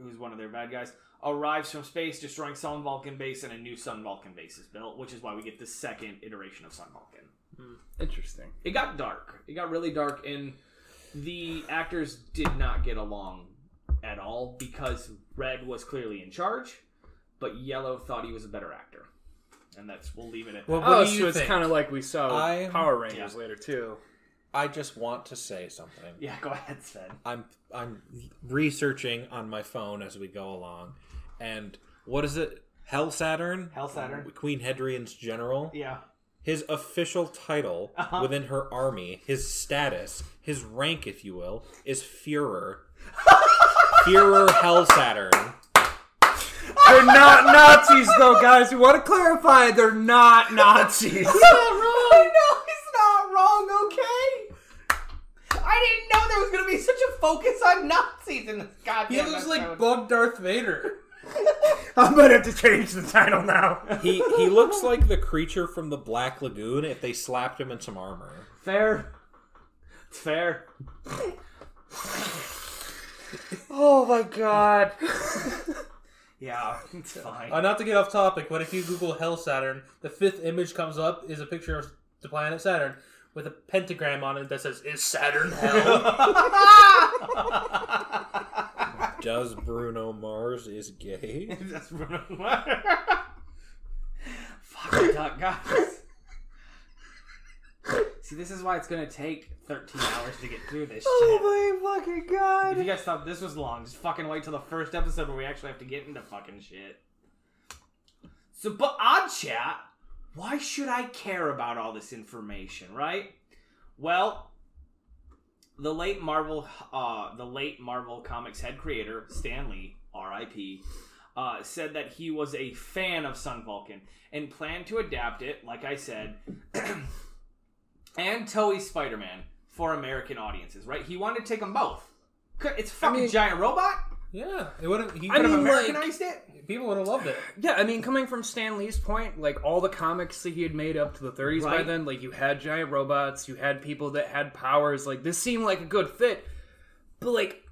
who's one of their bad guys, arrives from space, destroying Sun Vulcan base, and a new Sun Vulcan base is built, which is why we get the second iteration of Sun Vulcan hmm. Interesting. it got dark. It got really dark, and the actors did not get along at all because Red was clearly in charge, but Yellow thought he was a better actor, and that's we'll leave it at that. What oh, so it's kind of like we saw I'm- Power Rangers Yeah. later too. I just want to say something. Yeah, go ahead, Sven. I'm I'm researching on my phone as we go along, and what is it? Hell Saturn, Hell Saturn. Queen Hedrian's general. Yeah. His official title Uh-huh. within her army, his status, his rank, if you will, is Führer. Führer Hell Saturn. They're not Nazis, though, guys. We want to clarify they're not Nazis. he's not wrong. no, he's not wrong. Okay. I didn't know there was gonna be such a focus on Nazis in this goddamn. He looks like episode. Bug Darth Vader. I'm gonna have to change the title now. He he looks like the creature from the Black Lagoon if they slapped him in some armor. fair. It's fair. Oh my god. Yeah, it's fine. Uh, not to get off topic, but if you Google Hell Saturn, the fifth image comes up is a picture of the planet Saturn with a pentagram on it that says "Is Saturn hell?" Does Bruno Mars is gay? That's Bruno Mars. Fuck duck, guys. See, this is why it's gonna take 13 hours to get through this oh shit. Oh my fucking god! If you guys thought this was long, just fucking wait till the first episode where we actually have to get into fucking shit. So, but odd chat, why should I care about all this information, right? Well, the late Marvel, uh, the late Marvel Comics head creator Stan Lee, R.I.P., uh, said that he was a fan of Sun Vulcan and planned to adapt it, like I said, and Toei Spider-Man for American audiences. Right? He wanted to take them both. It's a fucking mean- giant robot. yeah, it would have. He I Could have mean, like- Americanized it. People would have loved it. Yeah, I mean, coming from Stan Lee's point, like all the comics that he had made up to the 30s by then, like you had giant robots, you had people that had powers. Like this seemed like a good fit, but like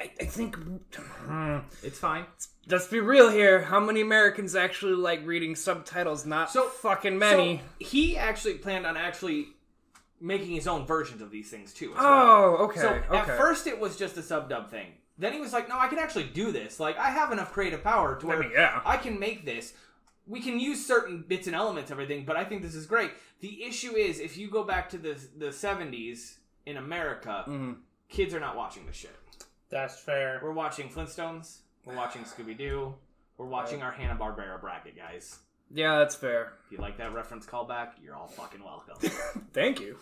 I, I think hmm, It's fine. let's be real here. How many Americans actually like reading subtitles? Not So- fucking many. So he actually planned on actually making his own versions of these things too. as well. oh, okay. So okay. at first it was just a sub dub thing. Then he was like, "No, I can actually do this. Like I have enough creative power to where mean, yeah. I can make this. We can use certain bits and elements, everything, but I think this is great. The issue is if you go back to the the seventies in America, Mhm. kids are not watching this shit. That's fair. We're watching Flintstones. We're watching Scooby Doo. We're watching our Hanna Barbera bracket, guys. yeah, that's fair. If you like that reference callback, you're all fucking welcome. Thank you.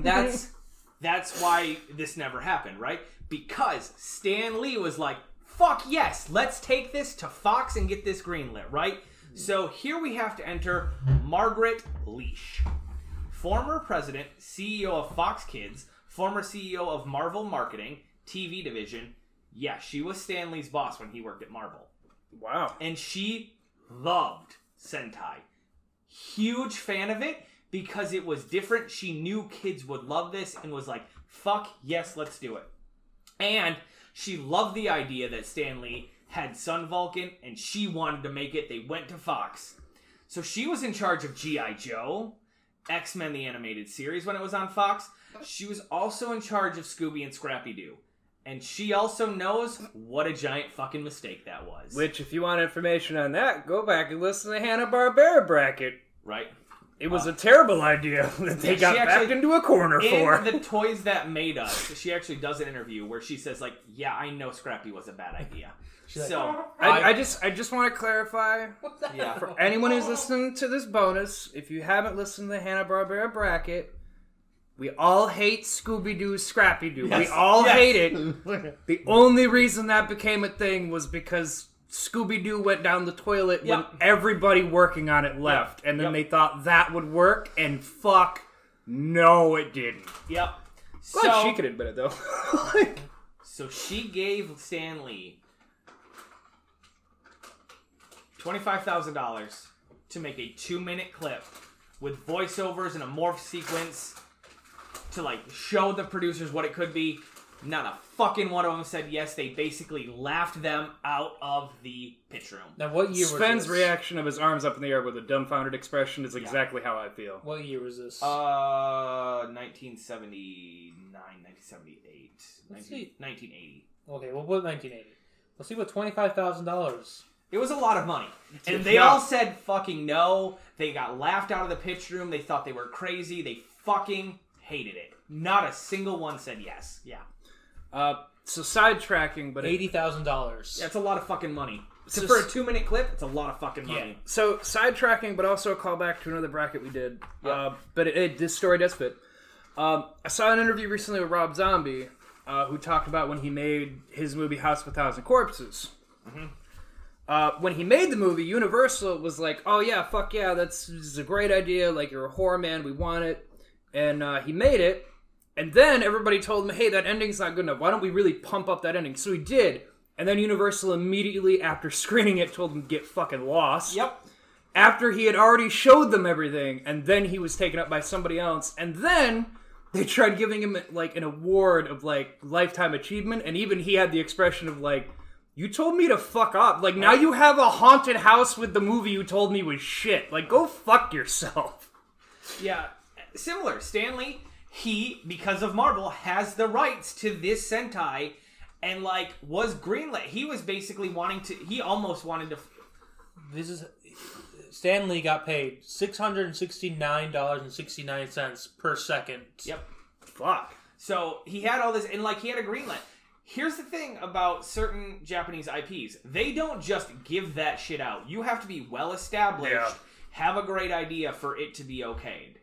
that's that's why this never happened, right? Because Stan Lee was like, "Fuck yes, let's take this to Fox and get this greenlit," right? So here we have to enter Margaret Loesch, former president, CEO of Fox Kids, former CEO of Marvel Marketing TV division. Yeah, she was Stan Lee's boss when he worked at Marvel wow. and she loved Sentai. Huge fan of it because it was different. She knew kids would love this and was like, fuck, yes, let's do it. And she loved the idea that Stan Lee had Sun Vulcan and she wanted to make it. They went to Fox. So she was in charge of G.I. Joe, X Men the Animated Series when it was on Fox. She was also in charge of Scooby and Scrappy Doo. And she also knows what a giant fucking mistake that was. Which, if you want information on that, go back and listen to Hanna Barbera bracket. right? It was a uh, terrible idea that they got she backed actually- into a corner for. The toys that made us, she actually does an interview where she says, like, yeah, I know Scrappy was a bad idea. like, so I, I just, I just want to clarify yeah. for anyone who's listening to this bonus. If you haven't listened to the Hanna Barbera bracket, we all hate Scooby Doo, Scrappy Doo. We all yes. hate it. The only reason that became a thing was because Scooby Doo went down the toilet when everybody working on it left, and then Yep. they thought that would work, and fuck, no, it didn't. Yep. Glad So, she could admit it though. Like, so she gave Stan Lee twenty-five thousand dollars to make a two-minute clip with voiceovers and a morph sequence to like show the producers what it could be. Not a fucking one of them said yes. They basically laughed them out of the pitch room. Now, what year was Sven's this? reaction of his arms up in the air with a dumbfounded expression is exactly how I feel. What year was this? Uh, 1979, 1978, Let's 19, see. 1980. okay, we'll put 1980. Let's see what twenty-five thousand dollars. It was a lot of money. And they Yeah. all said fucking no. They got laughed out of the pitch room. They thought they were crazy. They fucking hated it. Not a single one said yes. Yeah. Uh, so sidetracking, but it- Eighty thousand dollars. That's a lot of fucking money. So Just- for a two minute clip, it's a lot of fucking money. Yeah. So sidetracking, but also a callback to another bracket we did. Uh, but it, it, this story does fit. Um, I saw an interview recently with Rob Zombie, uh, who talked about when he made his movie House of a Thousand Corpses. Uh, when he made the movie, Universal was like, "Oh yeah, fuck yeah, that's this is a great idea. Like you're a horror man, we want it." And uh, he made it, and then everybody told him, "Hey, that ending's not good enough. Why don't we really pump up that ending?" So he did. And then Universal immediately after screening it told him get fucking lost Yep. after he had already showed them everything, and then he was taken up by somebody else, and then they tried giving him like an award of like lifetime achievement, and even he had the expression of like, "You told me to fuck up. Like now you have a haunted house with the movie you told me was shit. Like go fuck yourself." Yeah. Similar. Stan Lee, he, because of Marvel, has the rights to this Sentai and, like, was greenlit. He was basically wanting to, he almost wanted to. This is Stan Lee got paid six hundred and sixty-nine dollars and sixty-nine cents per second. Yep. Fuck. So he had all this, and like he had a greenlit. Here's the thing about certain Japanese IPs: they don't just give that shit out. You have to be well established, Yeah. have a great idea for it to be okayed.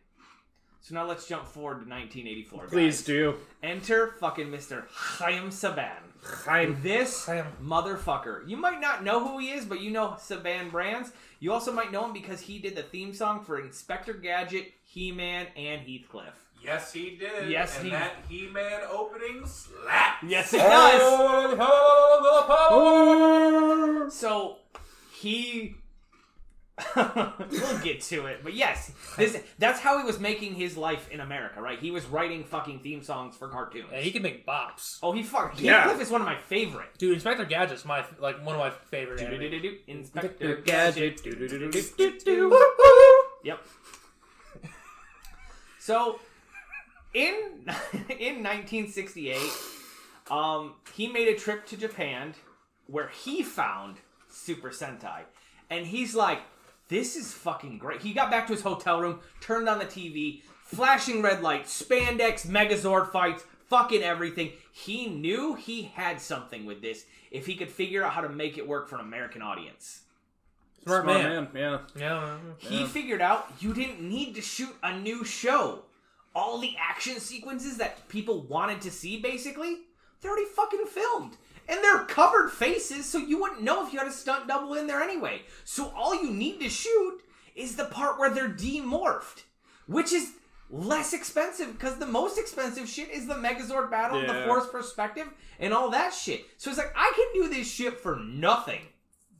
So now let's jump forward to 1984. Please guys. do. enter fucking Mr. Chaim Saban. Chaim. This Chaim. motherfucker. You might not know who he is, but you know Saban Brands. You also might know him because he did the theme song for Inspector Gadget, He-Man, and Heathcliff. Yes, he did. Yes, and he- that He-Man opening slaps. Yes, it oh. does. So he we'll get to it. But yes, this that's how he was making his life in America, right? He was writing fucking theme songs for cartoons. Yeah, he can make bops. oh, he fuck Yeah. Heathcliff is one of my favorite. Dude, Inspector Gadget's my like one of my favorite. anime. Inspector Gadget. gadget. Yep. So, in in 1968, um, he made a trip to Japan where he found Super Sentai, and he's like, "This is fucking great." He got back to his hotel room, turned on the TV, flashing red lights, spandex, Megazord fights, fucking everything. He knew he had something with this if he could figure out how to make it work for an American audience. Smart, Smart man. man. Yeah. Yeah. He figured out you didn't need to shoot a new show. All the action sequences that people wanted to see, basically, they're already fucking filmed. And they're covered faces, so you wouldn't know if you had a stunt double in there anyway. So all you need to shoot is the part where they're demorphed, which is less expensive because the most expensive shit is the Megazord battle, the force perspective, and all that shit. So it's like, I can do this shit for nothing.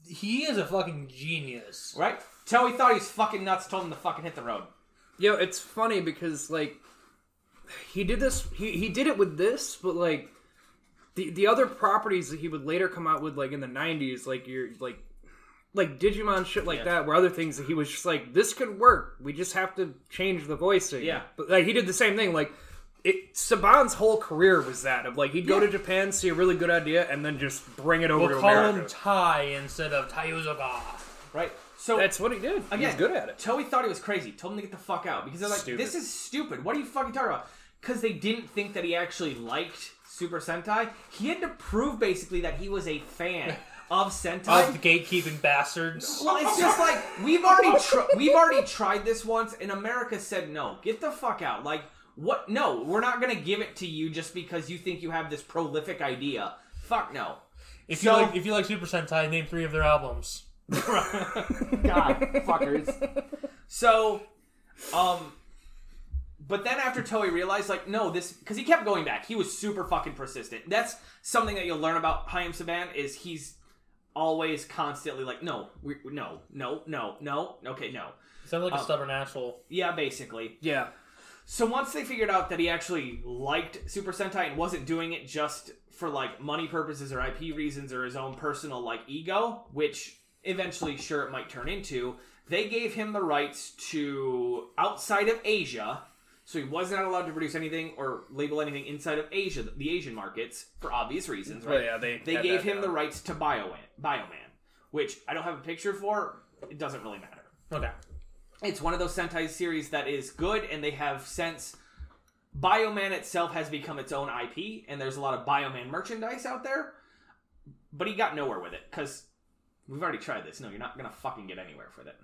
He is a fucking genius. Right? Till he thought he was fucking nuts, told him to fucking hit the road. Yo, it's funny because like he did this he, he did it with this, but like the the other properties that he would later come out with like in the nineties, like you're like like Digimon shit like Yeah. that, where other things that he was just like, this could work. We just have to change the voicing. Yeah. But like he did the same thing, like it Saban's whole career was that of like he'd go to Japan, see a really good idea, and then just bring it over We'll to call America. him Tai instead of Taiuzoga. Right? So That's what he did. Again, He's good at it. Toei thought he was crazy. Told him to get the fuck out because they're like, Stupid. "This is stupid. What are you fucking talking about?" Because they didn't think that he actually liked Super Sentai. He had to prove basically that he was a fan of Sentai. Of the gatekeeping bastards. well, it's just like we've already tr- we've already tried this once, and America said no. Get the fuck out. Like what? No, we're not gonna give it to you just because you think you have this prolific idea Fuck no. If So- you like, if you like Super Sentai, name three of their albums. God, fuckers. So, um, but then after Toei realized, like, no, this because he kept going back. He was super fucking persistent. That's something that you'll learn about Haim Saban is he's always constantly like, no, we, no, no, no, no, okay, no. Sound like a Um, stubborn asshole. Yeah, basically. Yeah. So once they figured out that he actually liked Super Sentai and wasn't doing it just for like money purposes or IP reasons or his own personal like ego, which eventually sure it might turn into, they gave him the rights to outside of Asia. So he was not allowed to produce anything or label anything inside of Asia, the Asian markets, for obvious reasons, right? Well, yeah, they they gave him the rights to Bioman, Bioman, which I don't have a picture for. It doesn't really matter Okay. it's one of those Sentai series that is good, and they have since Bioman itself has become its own IP, and there's a lot of Bioman merchandise out there. But he got nowhere with it because we've already tried this. No, you're not gonna fucking get anywhere with it.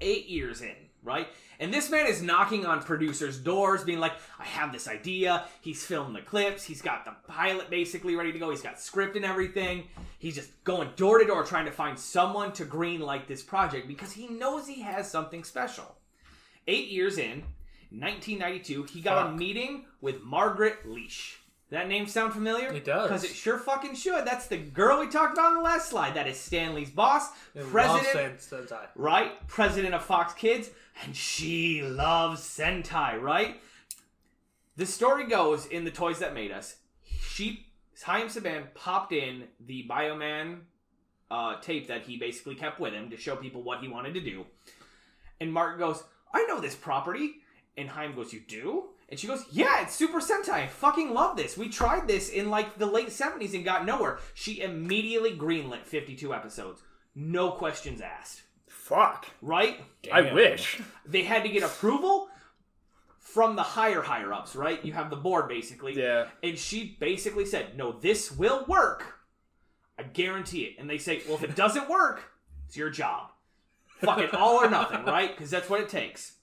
Eight years in, right? And this man is knocking on producers' doors, being like, "I have this idea." He's filmed the clips. He's got the pilot basically ready to go. He's got script and everything. He's just going door to door trying to find someone to green light this project because he knows he has something special. Eight years in, 1992, he got a meeting with Margaret Loesch. That name sound familiar? It does. Because it sure fucking should. That's the girl we talked about in the last slide. That is Stan Lee's boss, It president, right? President of Fox Kids, and she loves Sentai, right? The story goes in the Toys That Made Us. She, Haim Saban, popped in the Bioman uh, tape that he basically kept with him to show people what he wanted to do. And Mark goes, I know this property. And Haim goes, You do? And she goes, Yeah, it's Super Sentai. I fucking love this. We tried this in like the late 70s and got nowhere. She immediately greenlit 52 episodes. No questions asked. Fuck. Right? I wish. They had to get approval from the higher higher ups, right? You have the board basically. Yeah. And she basically said, No, this will work. I guarantee it. And they say, Well, if it doesn't work, it's your job. Fuck it, all or nothing, right? Because that's what it takes.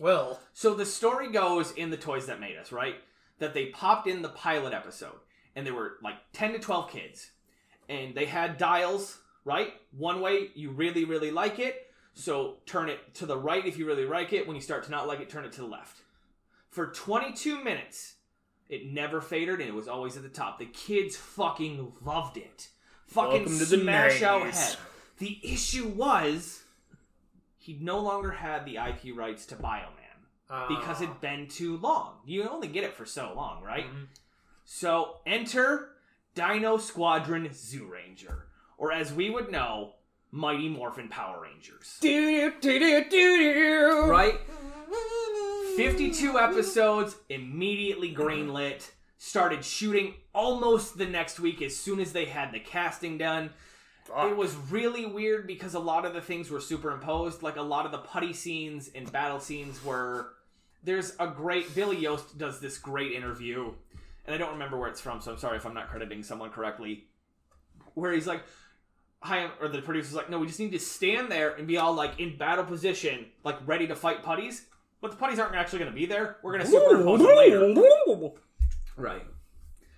Well, So the story goes in the Toys That Made Us, right? That they popped in the pilot episode, and there were like 10 to 12 kids. And they had dials, right? One way, you really, really like it. So turn it to the right if you really like it. When you start to not like it, turn it to the left. For 22 minutes, it never faded, and it was always at the top. The kids fucking loved it. Fucking Welcome to the smash out 90s. head. The issue was he no longer had the IP rights to Bioman uh, because it'd been too long. You only get it for so long, right? Mhm. So enter Dino Squadron Zyuranger, or as we would know, Mighty Morphin Power Rangers. Do do do do do. Right? 52 episodes, immediately greenlit. Started shooting almost the next week as soon as they had the casting done. Fuck. It was really weird because a lot of the things were superimposed. Like a lot of the putty scenes and battle scenes were. There's a great. Billy Yost does this great interview, and I don't remember where it's from, so I'm sorry if I'm not crediting someone correctly. Where he's like, Or the producer's like, "No, we just need to stand there and be all like in battle position, like ready to fight putties." But the putties aren't actually going to be there. We're going to superimpose them later. Right.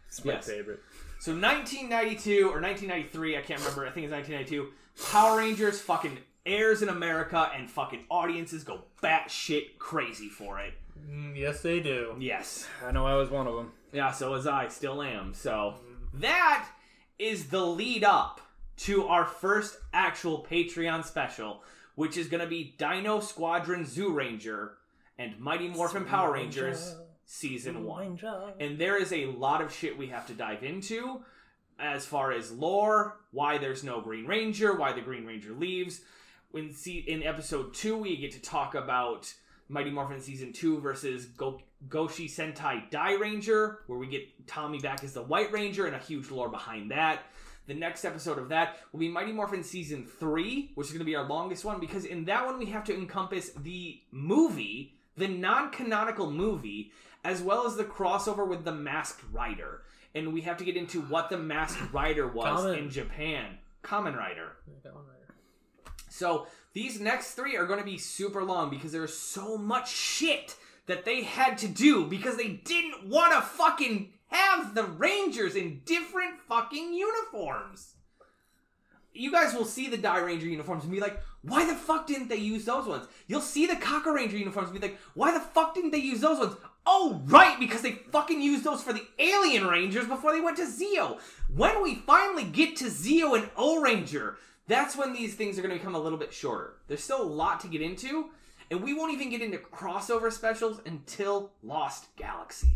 It's my Yes. favorite. So 1992 or 1993, I can't remember. I think it's 1992. Power Rangers fucking airs in America, and fucking audiences go batshit crazy for it. Mm, yes, they do. Yes. I know I was one of them. Yeah. So was I. Still am. So that is the lead up to our first actual Patreon special, which is going to be Dino Squadron Zyuranger and Mighty Morphin Power Rangers season one. And there is a lot of shit we have to dive into as far as lore, why there's no Green Ranger, why the Green Ranger leaves. When see in episode two, we get to talk about Mighty Morphin season two versus Go- Goshi Sentai Dai Ranger, where we get Tommy back as the White Ranger and a huge lore behind that. The next episode of that will be Mighty Morphin season three, which is going to be our longest one because in that one we have to encompass the movie, the non-canonical movie, as well as the crossover with the Masked Rider, and we have to get into what the Masked Rider was Kamen. in Japan. Kamen Rider. So these next three are going to be super long because there's so much shit that they had to do because they didn't want to fucking have the Rangers in different fucking uniforms. You guys will see the Dai Ranger uniforms and be like, why the fuck didn't they use those ones? You'll see the Kakuranger uniforms and be like, why the fuck didn't they use those ones? Oh, right, because they fucking used those for the Alien Rangers before they went to Zeo. When we finally get to Zeo and O Ranger, that's when these things are going to become a little bit shorter. There's still a lot to get into, and we won't even get into crossover specials until Lost Galaxy.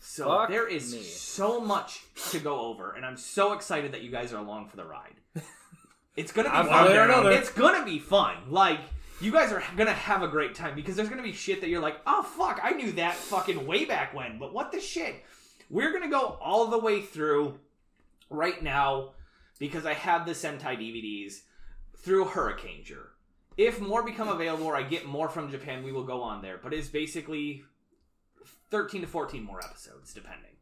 So Fuck there is me. so much to go over, and I'm so excited that you guys are along for the ride. It's gonna be I'm fun. there another. It's gonna be fun. Like you guys are gonna have a great time because there's gonna be shit that you're like, oh fuck, I knew that fucking way back when, but what the shit? We're gonna go all the way through right now because I have the Sentai DVDs through Hurricaneger. If more become available or I get more from Japan, we will go on there. But it's basically 13 to 14 more episodes, depending.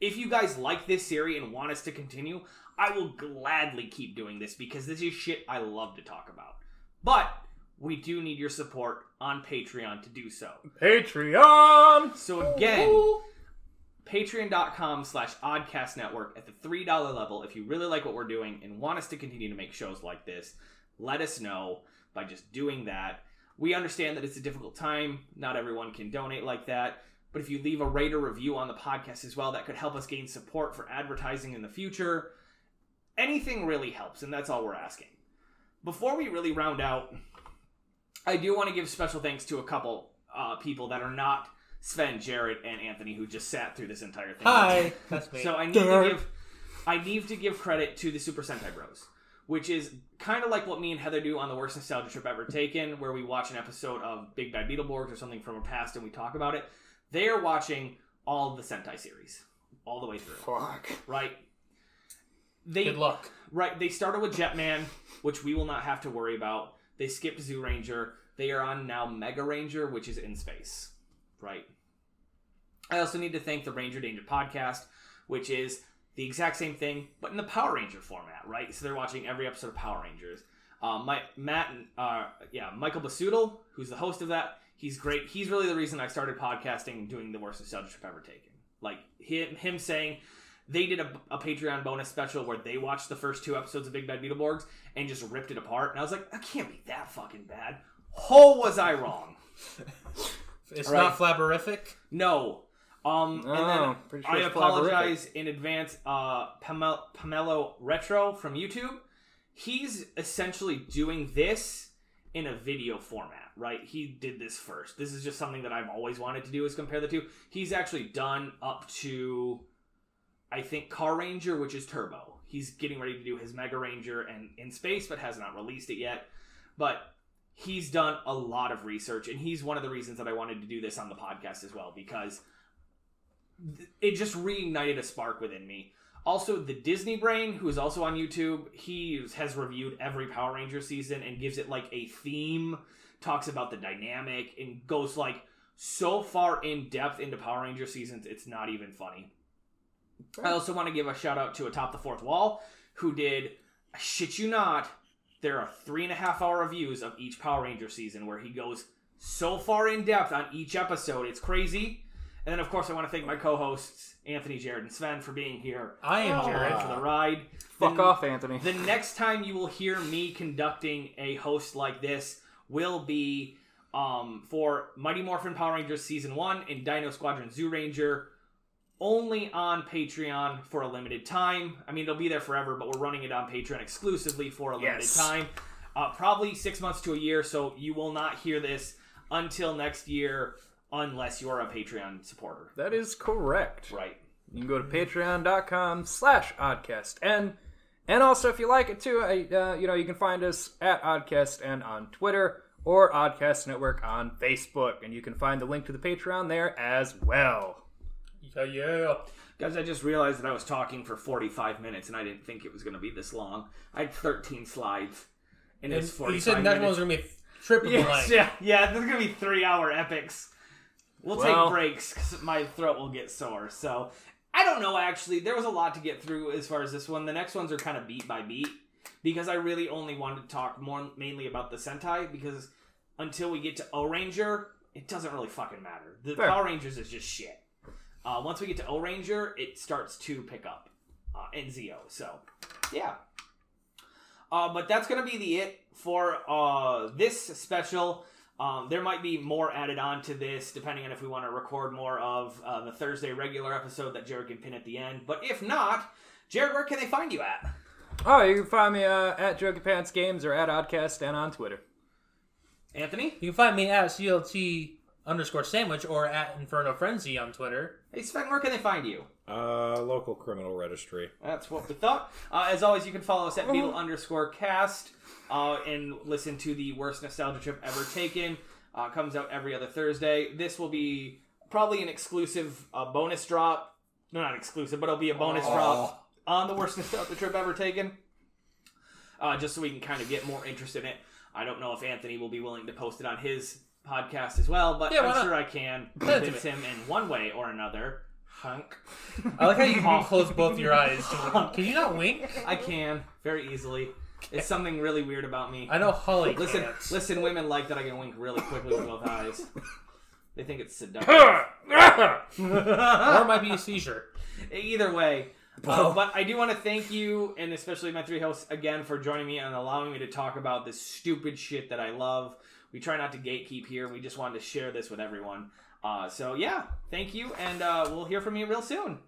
If you guys like this series and want us to continue, I will gladly keep doing this because this is shit I love to talk about. But we do need your support on Patreon to do so. Patreon. So again, patreon.com slash oddcast network at the $3 level if you really like what we're doing and want us to continue to make shows like this let us know by just doing that we understand that it's a difficult time not everyone can donate like that but if you leave a rate or review on the podcast as well that could help us gain support for advertising in the future anything really helps and that's all we're asking before we really round out i do want to give special thanks to a couple uh, people that are not Sven, Jared, and Anthony, who just sat through this entire thing. Hi, that's me. So I need to give I need to give credit to the Super Sentai Bros, which is kind of like what me and Heather do on the worst nostalgia trip ever taken, where we watch an episode of Big Bad Beetleborgs or something from our past and we talk about it. They are watching all the Sentai series, all the way through. Fuck. Right? They Good luck. Right. They started with Jetman, which we will not have to worry about. They skipped Zoo Ranger. They are on now Mega Ranger, which is in space. Right. I also need to thank the Ranger Danger podcast, which is the exact same thing, but in the Power Ranger format, right? So they're watching every episode of Power Rangers. Um, my Matt, uh, yeah, Michael Basudel, who's the host of that, he's great. He's really the reason I started podcasting and doing the worst nostalgia trip ever taken. Like him, him saying they did a, a Patreon bonus special where they watched the first two episodes of Big Bad Beetleborgs and just ripped it apart, and I was like, I can't be that fucking bad. Oh, was I wrong? It's Right. not flabberific. No. Um, Oh, and then sure I apologize in advance. Uh, Pamelo Retro from YouTube, he's essentially doing this in a video format, right? He did this first. This is just something that I've always wanted to do is compare the two. He's actually done up to, I think, Carranger, which is Turbo. He's getting ready to do his Mega Ranger and in space, but has not released it yet. But he's done a lot of research, and he's one of the reasons that I wanted to do this on the podcast as well because it just reignited a spark within me. Also, the Disney Brain, who is also on YouTube, he has reviewed every Power Ranger season and gives it like a theme, talks about the dynamic, and goes like so far in depth into Power Ranger seasons, it's not even funny. I also want to give a shout out to Atop the Fourth Wall, who did, I shit you not, there are three and a half hour reviews of each Power Ranger season where he goes so far in depth on each episode. It's crazy. And then, of course, I want to thank my co hosts, Anthony, Jared, and Sven, for being here. I am Jared. for the ride. Fuck The- off, Anthony. The next time you will hear me conducting a host like this will be um, for Mighty Morphin Power Rangers Season 1 and Dino Squadron Zyuranger only on Patreon for a limited time. I mean, they'll be there forever, but we're running it on Patreon exclusively for a limited Yes. time. Uh, probably six months to a year, so you will not hear this until next year unless you're a Patreon supporter. that is correct. Right. You can go to patreon.com slash oddcast. And and also if you like it too, I, uh, you know, you can find us at Oddcast and on Twitter or Oddcast Network on Facebook. And you can find the link to the Patreon there as well. Yeah, yeah. Guys, I just realized that I was talking for 45 minutes and I didn't think it was going to be this long. I had 13 slides. And And it's 45 you said that minutes. one's gonna be triple Yes, length. yeah, yeah, this is going to be three hour epics. We'll Well- take breaks because my throat will get sore. So, I don't know, actually. There was a lot to get through as far as this one. The next ones are kind of beat by beat because I really only wanted to talk more mainly about the Sentai because until we get to O Ranger, it doesn't really fucking matter. The Fair. Power Rangers is just shit. Uh, once we get to O Ranger, it starts to pick up uh. So, yeah. Uh, but that's going to be the it for uh, this special. Um, there might be more added on to this, depending on if we want to record more of uh, the Thursday regular episode that Jared can pin at the end. But if not, Jared, where can they find you at? Oh, you can find me uh, at Joker Pants Games or at Oddcast and on Twitter. Anthony? You can find me at CLT underscore sandwich or at Inferno Frenzy on Twitter. Hey, Sven, where can they find you? Uh, local criminal registry. That's what we thought. Uh, as always, you can follow us at Beetle underscore cast uh, and listen to the worst nostalgia trip ever taken. Uh, comes out every other Thursday. This will be probably an exclusive uh, bonus drop. No, not exclusive, but it'll be a bonus drop on the worst nostalgia trip ever taken. Uh, just so we can kind of get more interest in it. I don't know if Anthony will be willing to post it on his podcast as well, but Yeah, why I'm not? sure I can Send it to convince him in one way or another. Hunk. I like how you can close both your eyes. Can you not wink? I can very easily. It's something really weird about me. I know Holly Listen, can't. listen. Women like that I can wink really quickly with both eyes. They think it's seductive. or it might be a seizure. Either way. Uh, but I do want to thank you, and especially my three hosts, again for joining me and allowing me to talk about this stupid shit that I love. We try not to gatekeep here. We just wanted to share this with everyone. Uh, so yeah, thank you, and uh, we'll hear from you real soon.